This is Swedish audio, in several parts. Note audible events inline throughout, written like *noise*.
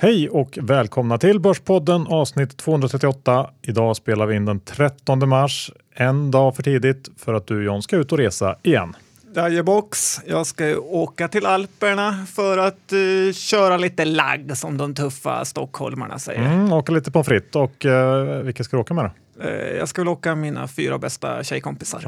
Hej och välkomna till Börspodden avsnitt 238. Idag spelar vi in den 13 mars, en dag för tidigt för att du John ska ut och resa igen. Dajebox. Jag ska åka till Alperna för att uh, köra lite lagg som de tuffa stockholmarna säger. Mm, åka lite på fritt och uh, vilka ska du åka med då? Uh, jag ska väl åka mina fyra bästa tjejkompisar.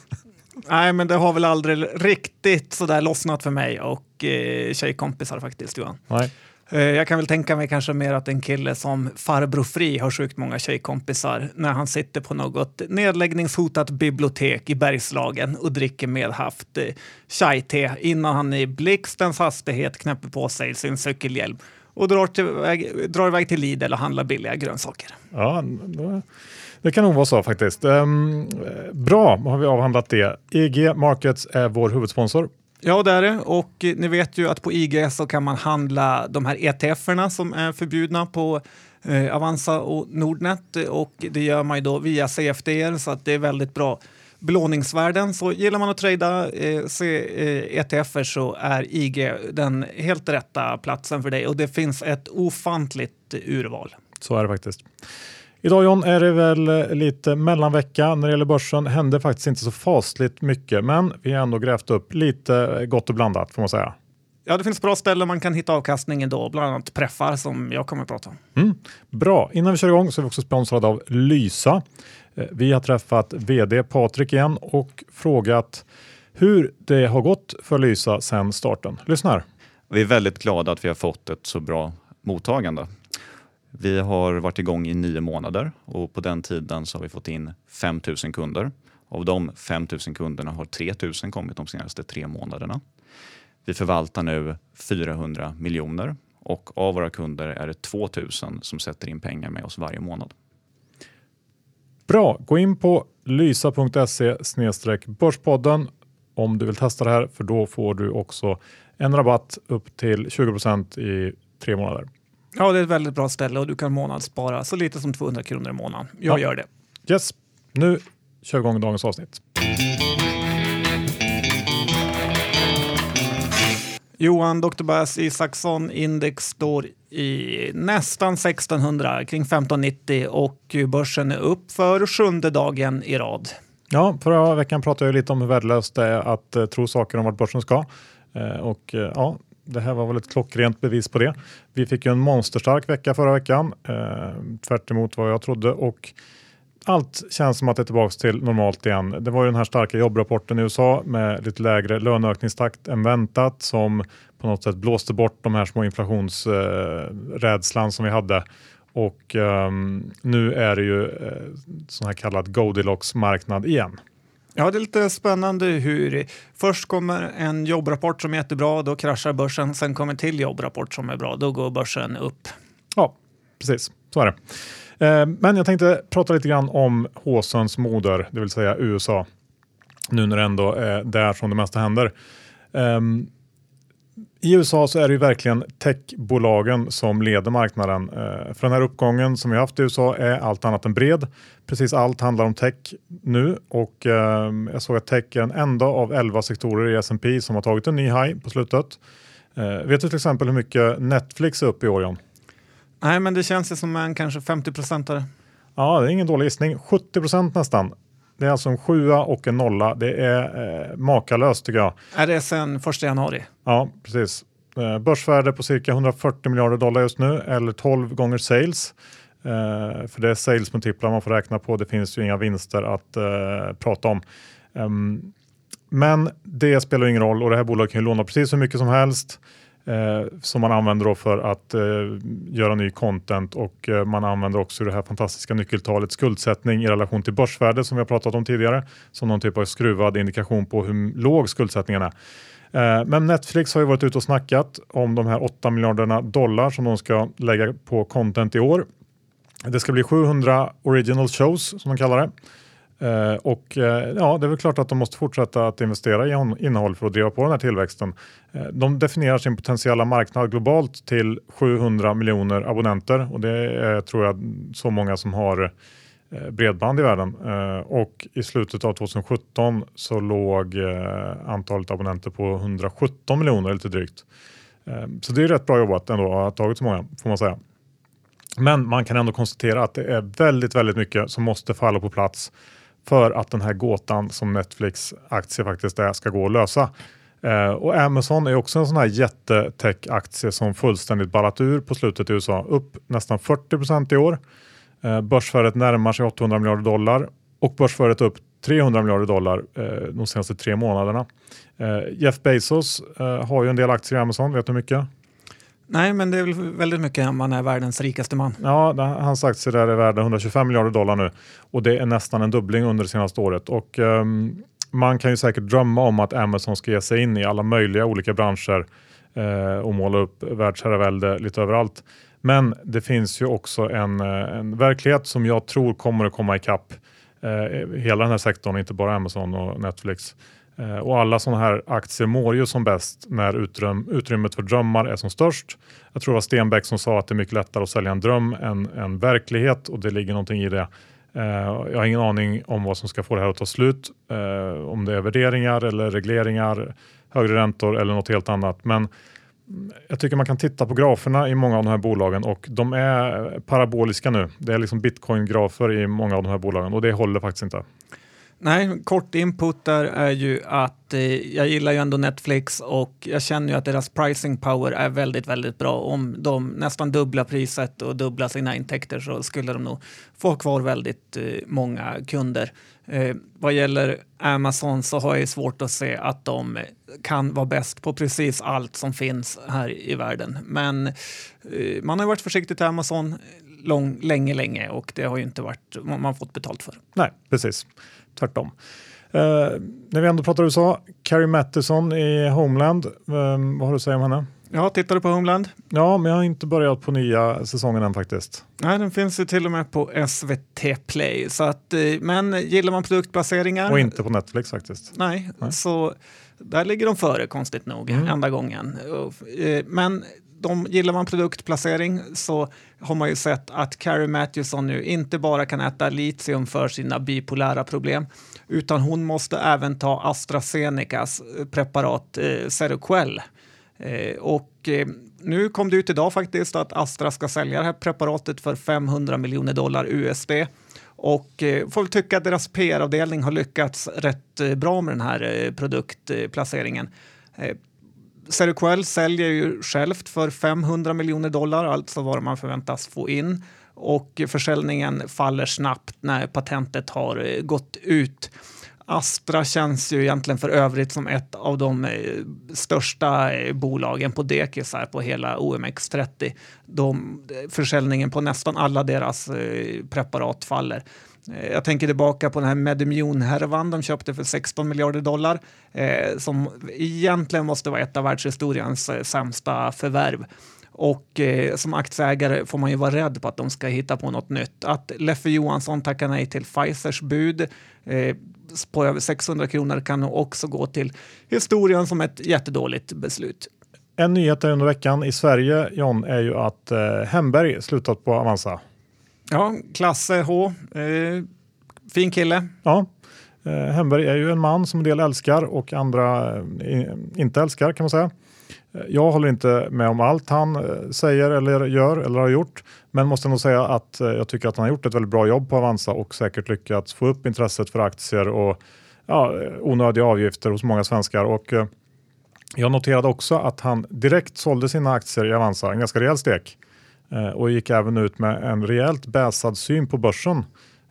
*laughs* Nej, men det har väl aldrig riktigt sådär lossnat för mig och uh, tjejkompisar faktiskt, Johan. Nej. Eh, jag kan väl tänka mig kanske mer att en kille som farbror Fri har sjukt många tjejkompisar när han sitter på något nedläggningshotat bibliotek i Bergslagen och dricker medhaft eh, chai-te innan han i blixtens hastighet knäpper på sig sin cykelhjälm och drar, till, drar iväg till Lidl och handlar billiga grönsaker. Ja, det kan nog vara så faktiskt. Ehm, bra, har vi avhandlat det. EG Markets är vår huvudsponsor. Ja, det är det. Och eh, ni vet ju att på IG så kan man handla de här ETF-erna som är förbjudna på eh, Avanza och Nordnet. Och det gör man ju då via CFDR så att det är väldigt bra belåningsvärden. Så gillar man att trada eh, eh, ETFer så är IG den helt rätta platsen för dig och det finns ett ofantligt urval. Så är det faktiskt. Idag John är det väl lite mellanvecka när det gäller börsen. Hände faktiskt inte så fasligt mycket, men vi har ändå grävt upp lite gott och blandat får man säga. Ja, det finns bra ställen man kan hitta avkastningen då, bland annat Preffar som jag kommer att prata om. Mm, bra, innan vi kör igång så är vi också sponsrade av Lysa. Vi har träffat vd Patrik igen och frågat hur det har gått för Lysa sedan starten. Lyssna här. Vi är väldigt glada att vi har fått ett så bra mottagande. Vi har varit igång i nio månader och på den tiden så har vi fått in 5 000 kunder. Av de 5 000 kunderna har 3 000 kommit de senaste tre månaderna. Vi förvaltar nu 400 miljoner och av våra kunder är det 2 000 som sätter in pengar med oss varje månad. Bra, gå in på lysa.se börspodden om du vill testa det här för då får du också en rabatt upp till 20% i tre månader. Ja, det är ett väldigt bra ställe och du kan månadsspara så lite som 200 kronor i månaden. Jag ja. gör det. Yes, nu kör vi igång dagens avsnitt. Johan Dr. Bass Isaksson index står i nästan 1600, kring 1590 och börsen är upp för sjunde dagen i rad. Ja, förra veckan pratade jag lite om hur värdelöst det är att uh, tro saker om vart börsen ska. Uh, och uh, ja, det här var väl ett klockrent bevis på det. Vi fick ju en monsterstark vecka förra veckan, eh, tvärt vad jag trodde och allt känns som att det är tillbaka till normalt igen. Det var ju den här starka jobbrapporten i USA med lite lägre löneökningstakt än väntat som på något sätt blåste bort de här små inflationsrädslan eh, som vi hade. Och eh, nu är det ju eh, sån här kallad Goldilocks marknad igen. Ja, det är lite spännande hur först kommer en jobbrapport som är jättebra, då kraschar börsen. Sen kommer en till jobbrapport som är bra, då går börsen upp. Ja, precis. Så är det. Eh, men jag tänkte prata lite grann om håsens moder, det vill säga USA. Nu när det ändå är där som det mesta händer. Um, i USA så är det ju verkligen techbolagen som leder marknaden. Eh, för den här uppgången som vi haft i USA är allt annat än bred. Precis allt handlar om tech nu och eh, jag såg att tech är en enda av 11 sektorer i S&P som har tagit en ny high på slutet. Eh, vet du till exempel hur mycket Netflix är upp i år John? Nej, men det känns som en kanske 50 procentare. Ja, det är ingen dålig gissning. 70 procent nästan. Det är alltså en sjua och en nolla. Det är eh, makalöst tycker jag. Är det sen första januari? Ja, precis. Eh, börsvärde på cirka 140 miljarder dollar just nu eller 12 gånger sales. Eh, för det är salesmultiplar man får räkna på. Det finns ju inga vinster att eh, prata om. Um, men det spelar ingen roll och det här bolaget kan ju låna precis hur mycket som helst eh, som man använder för att eh, göra ny content och eh, man använder också det här fantastiska nyckeltalet skuldsättning i relation till börsvärde som vi har pratat om tidigare som någon typ av skruvad indikation på hur låg skuldsättningen är. Eh, men Netflix har ju varit ute och snackat om de här 8 miljarderna dollar som de ska lägga på content i år. Det ska bli 700 original shows som de kallar det. Eh, och eh, ja, det är väl klart att de måste fortsätta att investera i innehåll för att driva på den här tillväxten. Eh, de definierar sin potentiella marknad globalt till 700 miljoner abonnenter och det är tror jag så många som har eh, bredband i världen. Eh, och i slutet av 2017 så låg eh, antalet abonnenter på 117 miljoner lite drygt. Så det är rätt bra jobbat ändå att ha tagit så många får man säga. Men man kan ändå konstatera att det är väldigt, väldigt mycket som måste falla på plats för att den här gåtan som Netflix aktie faktiskt är ska gå att lösa. Eh, och Amazon är också en sån här jättetech-aktie som fullständigt ballat ur på slutet i USA. Upp nästan 40% i år. Eh, börsvärdet närmar sig 800 miljarder dollar och börsvärdet upp 300 miljarder dollar eh, de senaste tre månaderna. Eh, Jeff Bezos eh, har ju en del aktier i Amazon, vet du hur mycket? Nej, men det är väl väldigt mycket om man är världens rikaste man. Ja, hans aktier där är värda 125 miljarder dollar nu och det är nästan en dubbling under det senaste året. Och, um, man kan ju säkert drömma om att Amazon ska ge sig in i alla möjliga olika branscher eh, och måla upp världsherravälde lite överallt. Men det finns ju också en, eh, en verklighet som jag tror kommer att komma ikapp eh, hela den här sektorn, inte bara Amazon och Netflix. Eh, och alla sådana här aktier mår ju som bäst när utrym utrymmet för drömmar är som störst. Jag tror det var Stenbeck som sa att det är mycket lättare att sälja en dröm än en verklighet och det ligger någonting i det. Eh, jag har ingen aning om vad som ska få det här att ta slut. Eh, om det är värderingar eller regleringar, högre räntor eller något helt annat. Men jag tycker man kan titta på graferna i många av de här bolagen och de är paraboliska nu. Det är liksom bitcoin-grafer i många av de här bolagen och det håller faktiskt inte. Nej, kort input där är ju att eh, jag gillar ju ändå Netflix och jag känner ju att deras pricing power är väldigt, väldigt bra. Om de nästan dubblar priset och dubblar sina intäkter så skulle de nog få kvar väldigt eh, många kunder. Eh, vad gäller Amazon så har jag svårt att se att de kan vara bäst på precis allt som finns här i världen. Men eh, man har varit försiktig till Amazon lång, länge, länge och det har ju inte varit man fått betalt för. Nej, precis tvärtom. Uh, när vi ändå pratar USA, Carrie Mattison i Homeland, um, vad har du att säga om henne? Ja, tittar du på Homeland? Ja, men jag har inte börjat på nya säsongen än faktiskt. Nej, den finns ju till och med på SVT Play. Så att, eh, men gillar man produktplaceringar? Och inte på Netflix faktiskt. Nej, Nej. så där ligger de före konstigt nog, mm. enda gången. Men de, gillar man produktplacering så har man ju sett att Carrie Matthewson nu inte bara kan äta litium för sina bipolära problem utan hon måste även ta AstraZenecas eh, preparat eh, Seroquel. Eh, och eh, nu kom det ut idag faktiskt att Astra ska sälja det här preparatet för 500 miljoner dollar USD. Och eh, får tycka att deras PR-avdelning har lyckats rätt eh, bra med den här eh, produktplaceringen. Eh, Seroquel säljer ju självt för 500 miljoner dollar, alltså vad man förväntas få in. Och försäljningen faller snabbt när patentet har eh, gått ut. Astra känns ju egentligen för övrigt som ett av de eh, största eh, bolagen på dekis här på hela OMX30. De, försäljningen på nästan alla deras preparat faller. Eh, jag tänker tillbaka på den här Medimune-härvan de köpte för 16 miljarder dollar eh, som egentligen måste vara ett av världshistoriens eh, sämsta förvärv. Och eh, som aktieägare får man ju vara rädd på att de ska hitta på något nytt. Att Leffe Johansson tackar nej till Pfizers bud eh, på över 600 kronor kan nog också gå till historien som ett jättedåligt beslut. En nyhet under veckan i Sverige, John, är ju att eh, Hemberg slutat på Avanza. Ja, klasse H. Eh, fin kille. Ja. Eh, Hemberg är ju en man som en del älskar och andra eh, inte älskar kan man säga. Eh, jag håller inte med om allt han eh, säger eller gör eller har gjort, men måste nog säga att eh, jag tycker att han har gjort ett väldigt bra jobb på Avanza och säkert lyckats få upp intresset för aktier och ja, onödiga avgifter hos många svenskar. Och, jag noterade också att han direkt sålde sina aktier i Avanza, en ganska rejäl stek. Eh, och gick även ut med en rejält bäsad syn på börsen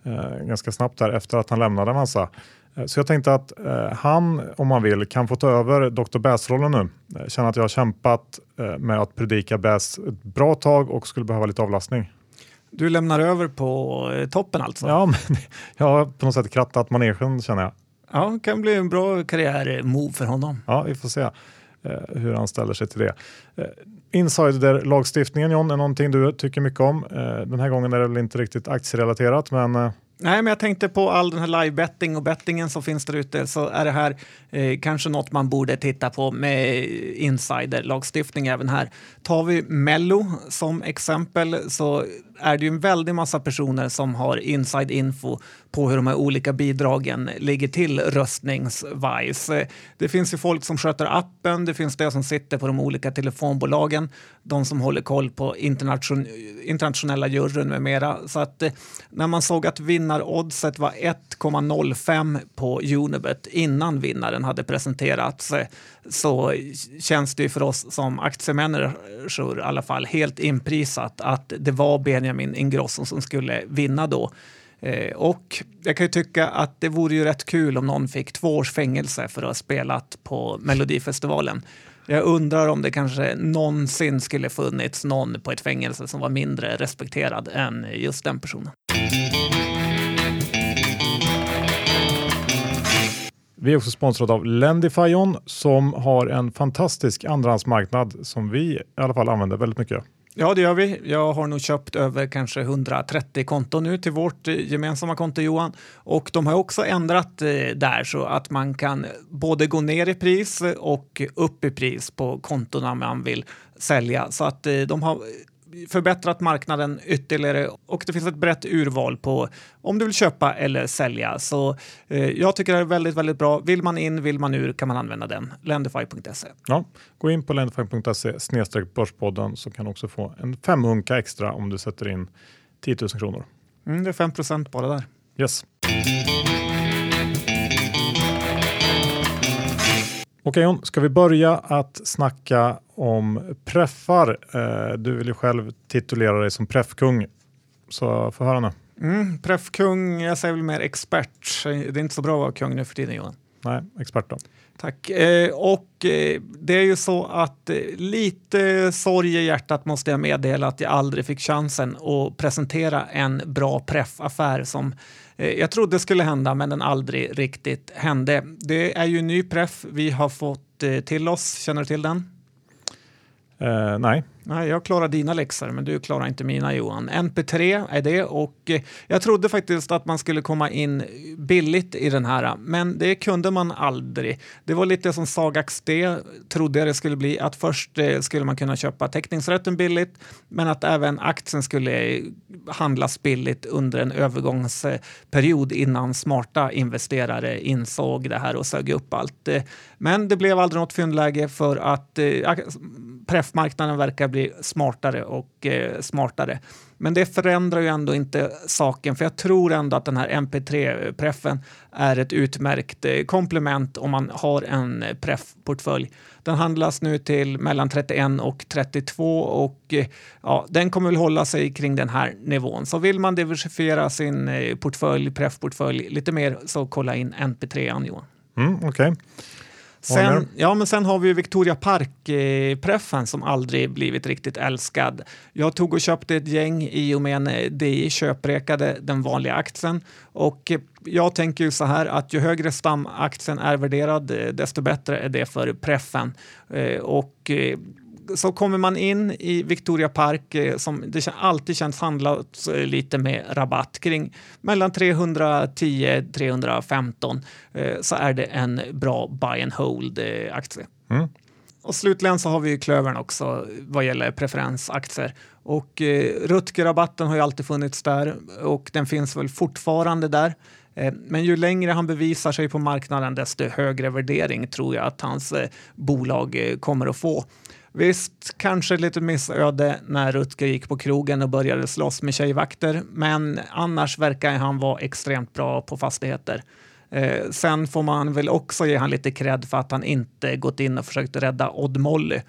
eh, ganska snabbt där efter att han lämnade Avanza. Eh, så jag tänkte att han, om man vill, kan få ta över Dr. Bass-rollen nu. Jag känner att jag har kämpat med att predika Bass ett bra tag och skulle behöva lite avlastning. Du lämnar över på toppen alltså? Ja, *laughs* men jag har på något sätt krattat manegen känner jag. Ja, det kan bli en bra karriärmove för honom. Ja, vi får se hur han ställer sig till det. Insiderlagstiftningen John är någonting du tycker mycket om. Eh, den här gången är det väl inte riktigt aktierelaterat men eh. Nej, men jag tänkte på all den här live-betting och bettingen som finns där ute så är det här eh, kanske något man borde titta på med insider-lagstiftning även här. Tar vi Mello som exempel så är det ju en väldig massa personer som har inside info på hur de här olika bidragen ligger till röstningsvis. Det finns ju folk som sköter appen, det finns de som sitter på de olika telefonbolagen, de som håller koll på internation internationella juryn med mera. Så att eh, när man såg att vinnaroddset var 1,05 på Unibet innan vinnaren hade presenterats eh, så känns det ju för oss som aktiemänniskor i alla fall helt inprisat att det var Benjamin Ingrosso som skulle vinna då. Eh, och jag kan ju tycka att det vore ju rätt kul om någon fick två års fängelse för att ha spelat på Melodifestivalen. Jag undrar om det kanske någonsin skulle funnits någon på ett fängelse som var mindre respekterad än just den personen. Vi är också sponsrade av Lendifyon som har en fantastisk andrahandsmarknad som vi i alla fall använder väldigt mycket. Ja, det gör vi. Jag har nog köpt över kanske 130 konton nu till vårt eh, gemensamma konto Johan. Och de har också ändrat eh, där så att man kan både gå ner i pris och upp i pris på kontona man vill sälja. Så att eh, de har förbättrat marknaden ytterligare och det finns ett brett urval på om du vill köpa eller sälja. Så eh, jag tycker det är väldigt, väldigt bra. Vill man in, vill man ur kan man använda den. Lendify.se. Ja, gå in på lendify.se snedstreck börspodden så kan du också få en femhunka extra om du sätter in 10 000 kronor. Mm, det är 5 bara där. Yes. Okej Jon, ska vi börja att snacka om preffar? Eh, du vill ju själv titulera dig som preffkung, så få höra nu. Mm, preffkung, jag säger väl mer expert. Det är inte så bra att vara kung nu för tiden Johan. Nej, expert då. Tack. Eh, och eh, det är ju så att eh, lite sorg i hjärtat måste jag meddela att jag aldrig fick chansen att presentera en bra preffaffär som eh, jag trodde skulle hända men den aldrig riktigt hände. Det är ju en ny preff vi har fått eh, till oss. Känner du till den? Eh, nej. Nej, jag klarar dina läxor, men du klarar inte mina Johan. NP3 är det och eh, jag trodde faktiskt att man skulle komma in billigt i den här, men det kunde man aldrig. Det var lite som Sagax D trodde jag det skulle bli, att först eh, skulle man kunna köpa teckningsrätten billigt, men att även aktien skulle eh, handlas billigt under en övergångsperiod innan smarta investerare insåg det här och sög upp allt. Men det blev aldrig något fyndläge för att preffmarknaden verkar bli smartare och eh, smartare. Men det förändrar ju ändå inte saken, för jag tror ändå att den här MP3-preffen är ett utmärkt eh, komplement om man har en eh, preffportfölj. Den handlas nu till mellan 31 och 32 och eh, ja, den kommer väl hålla sig kring den här nivån. Så vill man diversifiera sin eh, portfölj, preffportfölj lite mer så kolla in NP3 Johan. Mm, okay. Sen, ja, men sen har vi Victoria Park-preffen som aldrig blivit riktigt älskad. Jag tog och köpte ett gäng i och med en eh, DI köprekade den vanliga aktien och eh, jag tänker ju så här att ju högre stamaktien är värderad eh, desto bättre är det för preffen. Och så kommer man in i Victoria Park eh, som det alltid känns handlat eh, lite med rabatt kring mellan 310 315 eh, så är det en bra buy and hold aktie. Mm. Och slutligen så har vi ju klövern också vad gäller preferensaktier. Och eh, Rutger-rabatten har ju alltid funnits där och den finns väl fortfarande där. Eh, men ju längre han bevisar sig på marknaden desto högre värdering tror jag att hans eh, bolag kommer att få. Visst, kanske lite missöde när Rutger gick på krogen och började slåss med tjejvakter, men annars verkar han vara extremt bra på fastigheter. Eh, sen får man väl också ge han lite cred för att han inte gått in och försökt rädda Odd Molly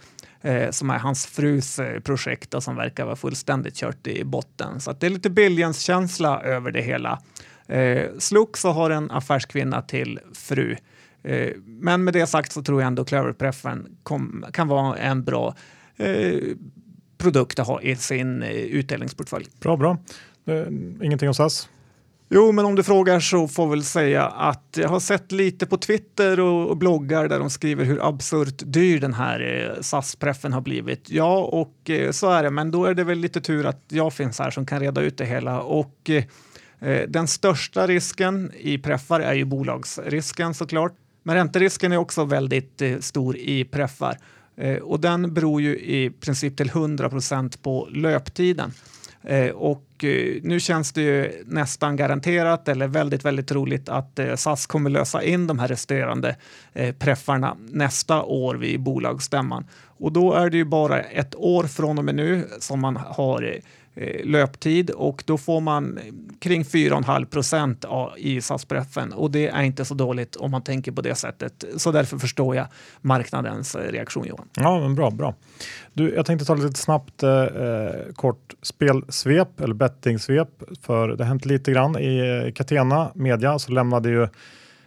eh, som är hans frus eh, projekt och som verkar vara fullständigt kört i botten. Så det är lite Billions-känsla över det hela. Eh, Sluk så har en affärskvinna till fru men med det sagt så tror jag ändå Cleverpreffen kan vara en bra eh, produkt att ha i sin eh, utdelningsportfölj. Bra, bra. ingenting hos SAS? Jo, men om du frågar så får jag väl säga att jag har sett lite på Twitter och, bloggar där de skriver hur absurt dyr den här eh, SAS-preffen har blivit. Ja, och eh, så är det, men då är det väl lite tur att jag finns här som kan reda ut det hela. Och eh, den största risken i preffar är ju bolagsrisken såklart. Men ränterisken är också väldigt eh, stor i preffar eh, och den beror ju i princip till 100 procent på löptiden. Eh, och eh, nu känns det ju nästan garanterat eller väldigt, väldigt troligt att eh, SAS kommer lösa in de här resterande eh, preffarna nästa år vid bolagsstämman. Och då är det ju bara ett år från och med nu som man har Eh, löptid och då får man kring 4,5 procent i SAS-preffen och det är inte så dåligt om man tänker på det sättet. Så därför förstår jag marknadens eh, reaktion Johan. Ja, men bra, bra. Du, jag tänkte ta lite snabbt eh, eh kort spelsvep eller bettingsvep för det har hänt lite grann i eh, Catena Media så lämnade ju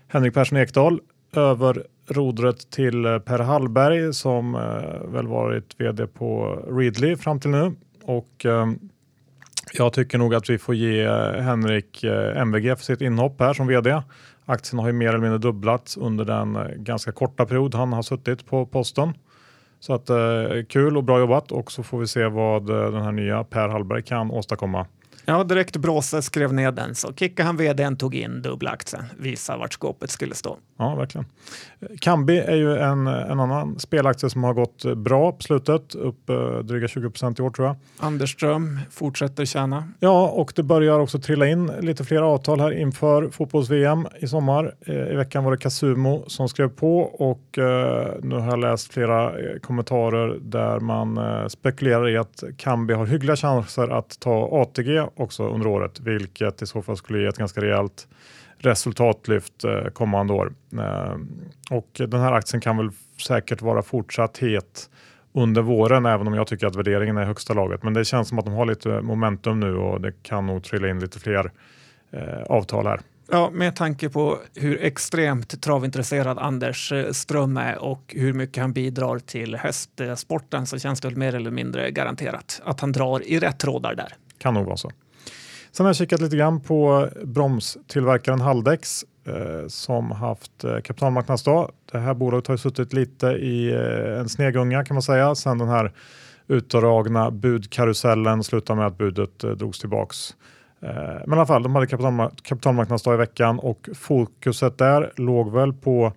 Henrik Persson Ekdahl över rodret till Per Hallberg som eh, väl varit vd på Readly fram till nu och eh, jag tycker nog att vi får ge eh, Henrik eh, MVG för sitt inhopp här som vd. Aktien har ju mer eller mindre dubblats under den eh, ganska korta period han har suttit på posten. Så att kul och bra jobbat och så får vi se vad den här nya Per Hallberg kan åstadkomma. Ja, direkt Bråse skrev ner den så kickade han vdn, tog in dubbla aktien, visa vart skåpet skulle stå. Ja, verkligen. Kambi är ju en, en annan spelaktie som har gått bra på slutet, upp eh, dryga 20 procent i år tror jag. Anderström fortsätter tjäna. Ja, och det börjar också trilla in lite fler avtal här inför fotbolls-VM i sommar. Eh, I veckan var det Casumo som skrev på och eh, nu har jag läst flera eh, kommentarer där man eh, spekulerar i att Kambi har hyggliga chanser att ta ATG också under året, vilket i så fall skulle ge ett ganska rejält resultatlyft eh, kommande år. Eh, och den här aktien kan väl säkert vara fortsatt het under våren, även om jag tycker att värderingen är högsta laget. Men det känns som att de har lite momentum nu och det kan nog trilla in lite fler eh, avtal här. Ja, med tanke på hur extremt travintresserad Anders Ström är och hur mycket han bidrar till hästsporten så känns det väl mer eller mindre garanterat att han drar i rätt trådar där. Kan nog vara så. Sen har jag kikat lite grann på bromstillverkaren Haldex eh, som haft eh, kapitalmarknadsdag. Det här bolaget har ju suttit lite i eh, en snegunga kan man säga sen den här utdragna budkarusellen slutade med att budet eh, drogs tillbaks. Eh, men i alla fall, de hade kapitalmark kapitalmarknadsdag i veckan och fokuset där låg väl på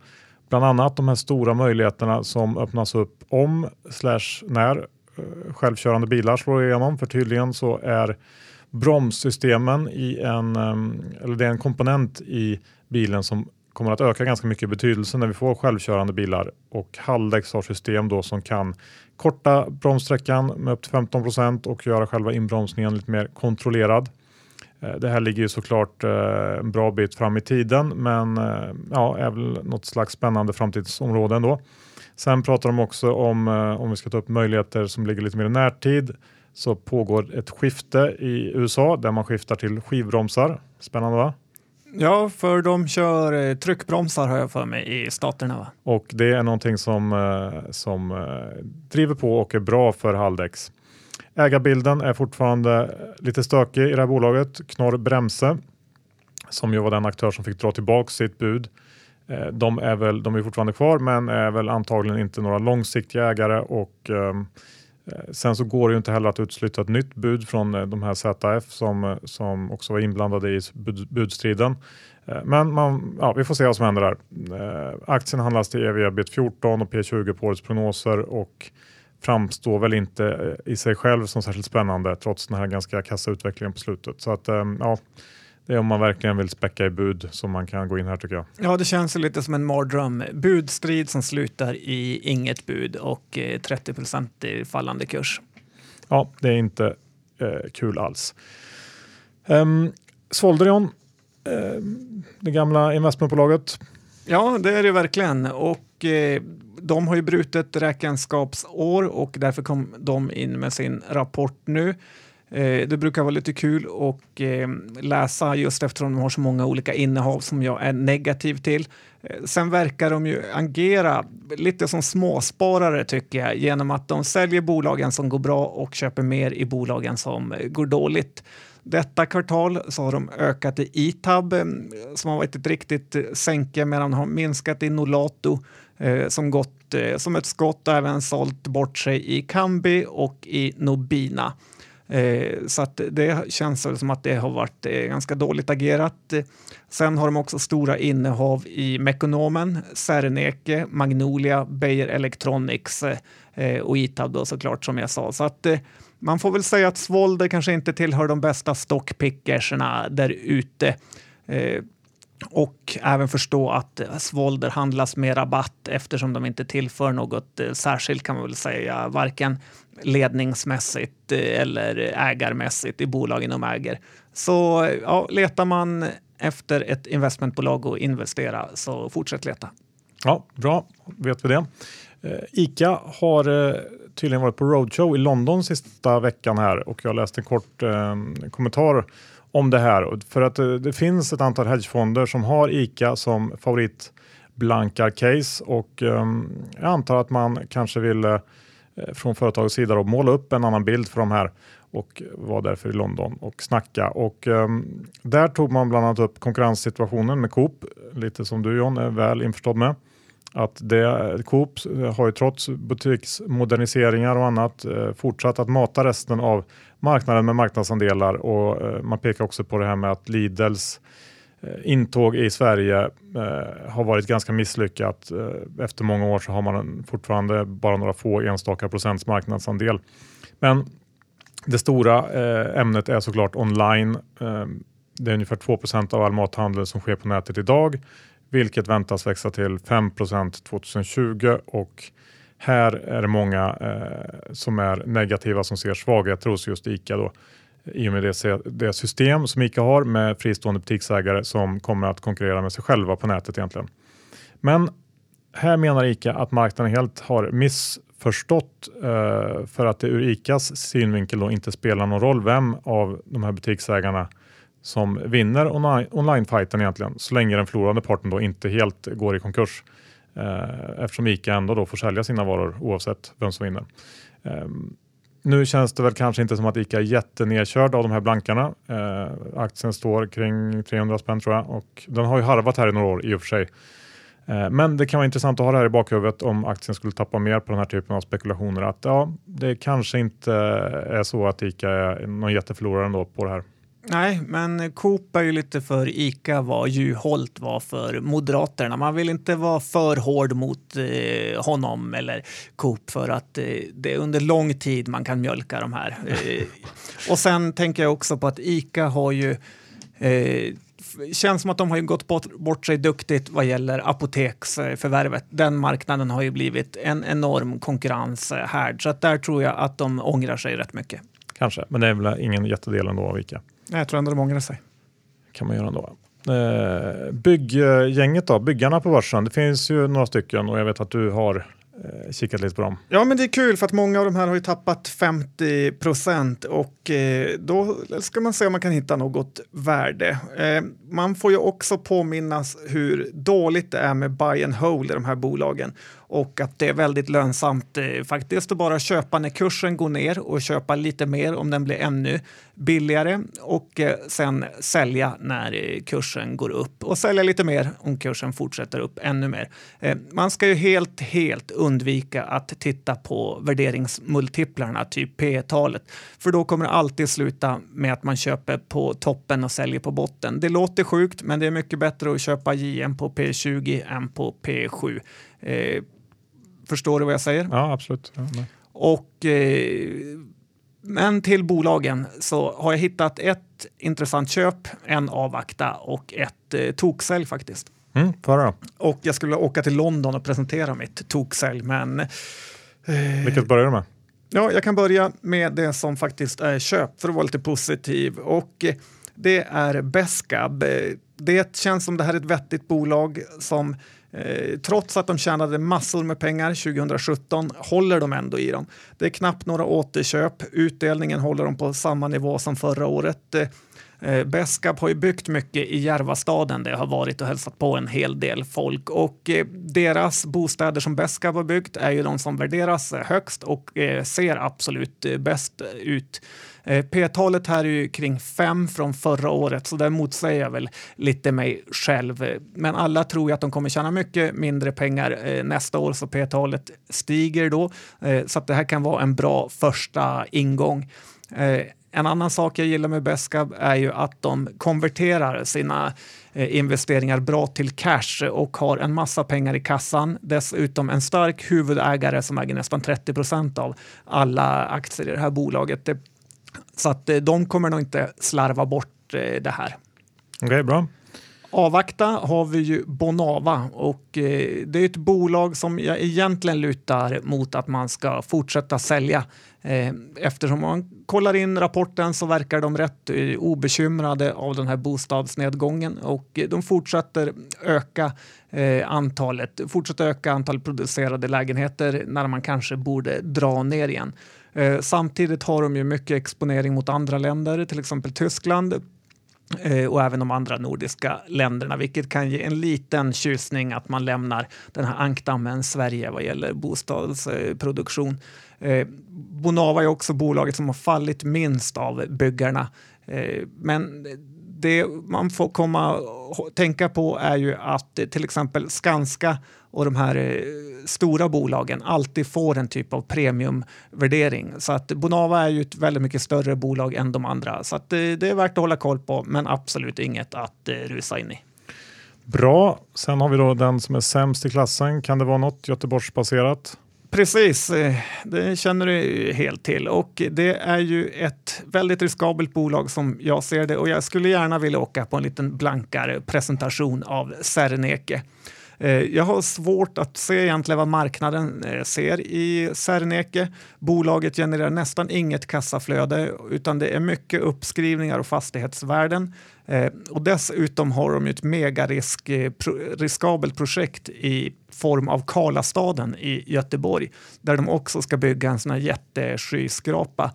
bland annat de här stora möjligheterna som öppnas upp om slash när eh, självkörande bilar slår igenom. För tydligen så är bromssystemen i en, ehm, eller det är en komponent i bilen som kommer att öka ganska mycket i betydelse när vi får självkörande bilar och Haldex har system då som kan korta bromssträckan med upp till 15 procent och göra själva inbromsningen lite mer kontrollerad. Eh, det här ligger ju såklart eh, en bra bit fram i tiden men eh, ja, är väl något slags spännande framtidsområde ändå. Sen pratar de också om, om vi ska ta upp möjligheter som ligger lite mer i närtid, så pågår ett skifte i USA där man skiftar till skivbromsar. Spännande va? Ja, för de kör eh, tryckbromsar har jag för mig i staterna. Va? Och det är någonting som, eh, som eh, driver på och är bra för Haldex. Ägarbilden är fortfarande lite stökig i det här bolaget. Knorr Bremse som ju var den aktör som fick dra tillbaka sitt bud. De är, väl, de är fortfarande kvar men är väl antagligen inte några långsiktiga ägare och ehm, Eh, Eh, sen så går det ju inte heller att utesluta ett nytt bud från eh, de här ZF som, eh, som också var inblandade i bud, budstriden. Men man, ja, vi får se vad som händer där. Aktien handlas till ev ebit 14 och P20 på årets prognoser och framstår väl inte i sig själv som särskilt spännande trots den här ganska kassa utvecklingen på slutet. Så att ja, det är om man verkligen vill späcka i bud som man kan gå in här tycker jag. Ja, det känns lite som en mardröm. Budstrid som slutar i inget bud och 30 procent i fallande kurs. Ja, det är inte eh, kul alls. Um, Svolderion, eh, det gamla investmentbolaget. Ja, det är det verkligen. Och eh, de har ju brutit räkenskapsår och därför kom de in med sin rapport nu. Eh, det brukar vara lite kul att eh, läsa just eftersom de har så många olika innehav som jag är negativ till. Eh, sen verkar de ju agera lite som småsparare tycker jag genom att de säljer bolagen som går bra och köper mer i bolagen som går dåligt. Detta kvartal så har de ökat i Itab som har varit ett riktigt sänke medan de har minskat i Nolato som gått som ett skott och även sålt bort sig i Kambi och i Nobina. Eh, så att det känns som att det har varit eh, ganska dåligt agerat. Sen har de också stora innehav i Mekonomen, Serneke, Magnolia, Beijer Electronics eh, och Itab då såklart som jag sa. Så att eh, man får väl säga att Svolder kanske inte tillhör de bästa stockpickerserna där ute. Eh, och även förstå att eh, Svolder handlas med rabatt eftersom de inte tillför något eh, särskilt kan man väl säga, varken ledningsmässigt eh, eller ägarmässigt i bolagen de äger. Så ja, letar man efter ett investmentbolag och investera så fortsätt leta. Ja, bra, vet vi det. Ica har tydligen varit på roadshow i London sista veckan här och jag läste en kort eh, kommentar om det här. För att eh, det finns ett antal hedgefonder som har Ica som favoritblankar-case och ehm, jag antar att man kanske vill eh, från företagets sida då, måla upp en annan bild för de här och var därför i London och snacka. Och, um, där tog man bland annat upp konkurrenssituationen med Coop, lite som du John är väl införstådd med. Att det, Coop har ju trots butiksmoderniseringar och annat eh, fortsatt att mata resten av marknaden med marknadsandelar och eh, man pekar också på det här med att Lidls eh, intåg i Sverige eh, har varit ganska misslyckat. Eh, efter många år så har man fortfarande bara några få enstaka procents marknadsandel. Men det stora eh, ämnet är såklart online. Eh, det är ungefär 2% av all mathandel som sker på nätet idag, vilket väntas växa till 5% 2020 och här är det många eh, som är negativa som ser svagheter hos just ICA då, i och med det, det system som ICA har med fristående butiksägare som kommer att konkurrera med sig själva på nätet egentligen. Men här menar ICA att marknaden helt har missförstått eh, för att det ur ICAs synvinkel då inte spelar någon roll vem av de här butiksägarna som vinner online-fighten egentligen, så länge den förlorande parten då inte helt går i konkurs. Eh, eftersom ICA ändå då får sälja sina varor oavsett vem som vinner. Eh, nu känns det väl kanske inte som att ICA är jättenedkörd av de här blankarna. Eh, aktien står kring 300 spänn tror jag och den har ju harvat här i några år i och för sig. Eh, men det kan vara intressant att ha det här i bakhuvudet om aktien skulle tappa mer på den här typen av spekulationer. Att ja, det kanske inte är så att ICA är någon jätteförlorare ändå på det här. Nej, men Coop är ju lite för ICA vad Juholt var för Moderaterna. Man vill inte vara för hård mot eh, honom eller Coop för att eh, det är under lång tid man kan mjölka de här. *laughs* Eh, och sen tänker jag också på att ICA har ju eh, känns som att de har gått bort, bort sig duktigt vad gäller apoteksförvärvet. Den marknaden har ju blivit en enorm konkurrenshärd, så att där tror jag att de ångrar sig rätt mycket. Kanske, men det är väl ingen jättedel ändå av ICA? Jag tror ändå de ångrar sig. kan man göra ändå. Eh, bygggänget då, byggarna på börsen. Det finns ju några stycken och jag vet att du har eh, kikat lite på dem. Ja, men det är kul för att många av de här har ju tappat 50 procent och eh, då ska man se om man kan hitta något värde. Eh, man får ju också påminnas hur dåligt det är med buy and hold i de här bolagen och att det är väldigt lönsamt eh, faktiskt att bara köpa när kursen går ner och köpa lite mer om den blir ännu billigare och eh, sen sälja när eh, kursen går upp och sälja lite mer om kursen fortsätter upp ännu mer. Eh, man ska ju helt, helt undvika att titta på värderingsmultiplarna, typ P-talet, för då kommer det alltid sluta med att man köper på toppen och säljer på botten. Det låter sjukt, men det är mycket bättre att köpa JM på P20 än på P7. Eh, Förstår du vad jag säger? Ja, absolut. Ja, och, eh, men till bolagen så har jag hittat ett intressant köp, en avvakta och ett eh, toksälj faktiskt. Mm. Och jag skulle åka till London och presentera mitt toksälj, men... Eh, Vilket börjar du med? Ja, jag kan börja med det som faktiskt är köp för att vara lite positiv. Och eh, det är Besqab. Det känns som det här är ett vettigt bolag som Eh, trots att de tjänade massor med pengar 2017 håller de ändå i dem. Det är knappt några återköp. Utdelningen håller de på samma nivå som förra året. Eh, eh, Beskab har ju byggt mycket i Järvastaden där jag har varit och hälsat på en hel del folk och eh, deras bostäder som Beskab har byggt är ju de som värderas högst och eh, ser absolut eh, bäst ut. Eh, P-talet här är ju kring 5 från förra året, så där motsäger jag väl lite mig själv. Men alla tror ju att de kommer tjäna mycket mindre pengar eh, nästa år, så P-talet stiger då. Eh, så att det här kan vara en bra första ingång. En annan sak jag gillar med Besqab är ju att de konverterar sina investeringar bra till cash och har en massa pengar i kassan. Dessutom en stark huvudägare som äger nästan 30 procent av alla aktier i det här bolaget. Så att eh, de kommer nog inte slarva bort eh, det här. Okej, okay, bra. Avvakta har vi ju Bonava och eh, det är ett bolag som jag egentligen lutar mot att man ska fortsätta sälja. Eftersom man kollar in rapporten så verkar de rätt obekymrade av den här bostadsnedgången och de fortsätter öka antalet, fortsätter öka antalet producerade lägenheter när man kanske borde dra ner igen. Eh, samtidigt har de ju mycket exponering mot andra länder, till exempel Tyskland Eh, och även de andra nordiska länderna, vilket kan ge en liten tjusning att man lämnar den här ankdammen Sverige vad gäller bostadsproduktion. Eh, Bonava är också bolaget som har fallit minst av byggarna. Eh, men det man får komma tänka på är ju att till exempel Skanska och de här eh, stora bolagen alltid får en typ av premiumvärdering. Så att Bonava är ju ett väldigt mycket större bolag än de andra. Så att eh, det, är värt att hålla koll på, men absolut inget att eh, rusa in i. Bra. Sen har vi då den som är sämst i klassen. Kan det vara något Göteborgsbaserat? Precis, eh, det känner du helt till. Och det är ju ett väldigt riskabelt bolag som jag ser det och jag skulle gärna vilja åka på en liten blankare presentation av Serneke. Eh, jag har svårt att se egentligen vad marknaden eh, ser i Serneke. Bolaget genererar nästan inget kassaflöde utan det är mycket uppskrivningar och fastighetsvärden. Eh, och dessutom har de ett megariskabelt projekt i form av Karlastaden i Göteborg där de också ska bygga en sån här jätteskyskrapa.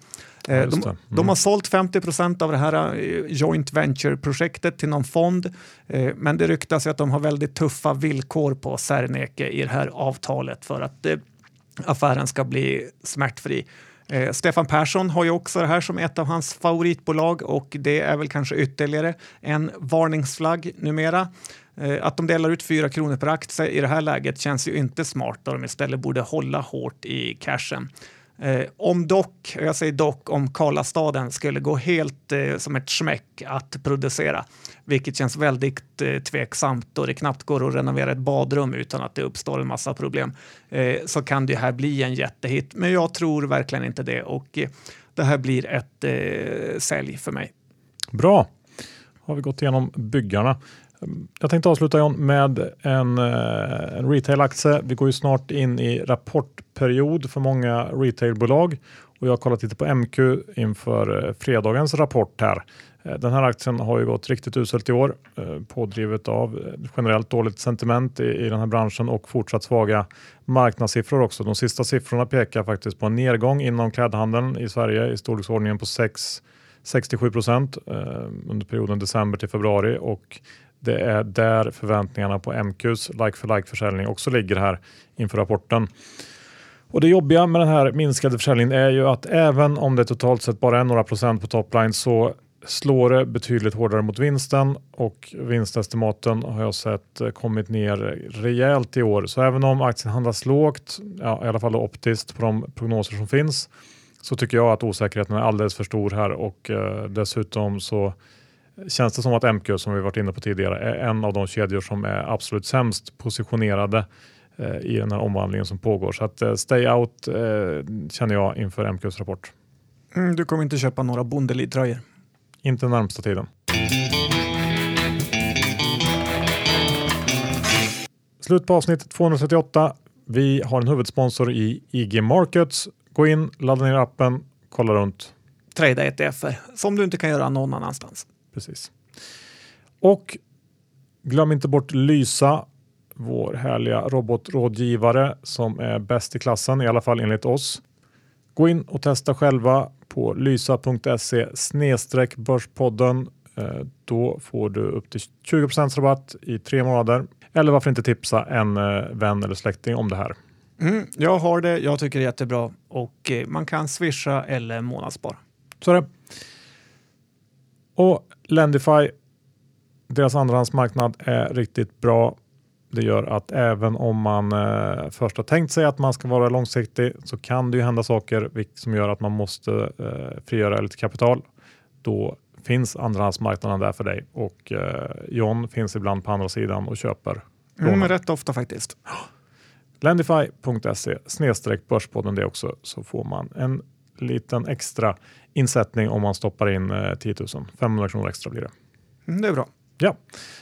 Eh, de, mm. de, har sålt 50 procent av det här eh, joint venture-projektet till någon fond, eh, men det ryktas att de har väldigt tuffa villkor på Serneke i det här avtalet för att affären ska bli smärtfri. Eh, Stefan Persson har ju också det här som ett av hans favoritbolag och det är väl kanske ytterligare en varningsflagg numera. Eh, att de delar ut 4 kronor per aktie i det här läget känns ju inte smart då de istället borde hålla hårt i cashen. Eh, om dock, jag säger dock, om Karlastaden skulle gå helt eh, som ett smäck att producera, vilket känns väldigt eh, tveksamt då det knappt går att renovera ett badrum utan att det uppstår en massa problem, eh, så kan det här bli en jättehit. Men jag tror verkligen inte det och eh, det här blir ett eh, sälj för mig. Bra, har vi gått igenom byggarna. Jag tänkte avsluta John, med en, eh, en retailaktie. Vi går ju snart in i rapportperiod för många retailbolag och jag har kollat lite på MQ inför eh, fredagens rapport här. Eh, den här aktien har ju gått riktigt uselt i år, eh, pådrivet av generellt dåligt sentiment i, i den här branschen och fortsatt svaga marknadssiffror också. De sista siffrorna pekar faktiskt på en nedgång inom klädhandeln i Sverige i storleksordningen på 6 67 procent under perioden december till februari och det är där förväntningarna på MQs like-for-like-försäljning också ligger här inför rapporten. Och Det jobbiga med den här minskade försäljningen är ju att även om det totalt sett bara är några procent på topline så slår det betydligt hårdare mot vinsten och vinstestimaten har jag sett eh, kommit ner rejält i år. Så även om aktien handlas lågt, ja, i alla fall optiskt på de prognoser som finns, så tycker jag att osäkerheten är alldeles för stor här och eh, dessutom så känns det som att MQ, som vi varit inne på tidigare, är en av de kedjor som är absolut sämst positionerade eh, i den här omvandlingen som pågår. Så att eh, stay out eh, känner jag inför MQs rapport. Mm, du kommer inte köpa några Bondelid-tröjor? Inte närmsta tiden. Slut på avsnitt 238. Vi har en huvudsponsor i IG Markets. Gå in, ladda ner appen, kolla runt. Trada ETFer som du inte kan göra någon annanstans. Precis. Och glöm inte bort Lysa, vår härliga robotrådgivare som är bäst i klassen, i alla fall enligt oss. Gå in och testa själva på lysa.se börspodden. Eh, då får du upp till 20% rabatt i tre månader. Eller varför inte tipsa en eh, vän eller släkting om det här. Mm, jag har det, jag tycker det är jättebra och eh, man kan swisha eller månadsspara. Så är det. Och Lendify, deras andrahandsmarknad är riktigt bra. Det gör att även om man eh, först har tänkt sig att man ska vara långsiktig så kan det ju hända saker som gör att man måste eh, frigöra lite kapital. Då finns andrahandsmarknaden där för dig och eh, John finns ibland på andra sidan och köper. Mm, rätt ofta faktiskt. Lendify.se snedstreck Börspodden det också så får man en liten extra insättning om man stoppar in eh, 10 000. 500 kronor extra blir det. Mm, det är bra. Ja.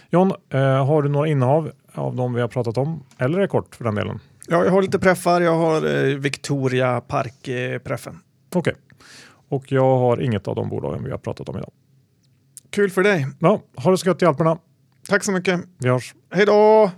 John, eh, har du några innehav av de vi har pratat om? Eller är kort för den delen? Ja, jag har lite preffar. Jag har eh, Victoria Park-preffen. Okej. Och jag har inget av de bolagen vi har pratat om idag. Kul för dig. Ja, ha det så gött i Alperna. Tack så mycket. Vi hörs. Hej då!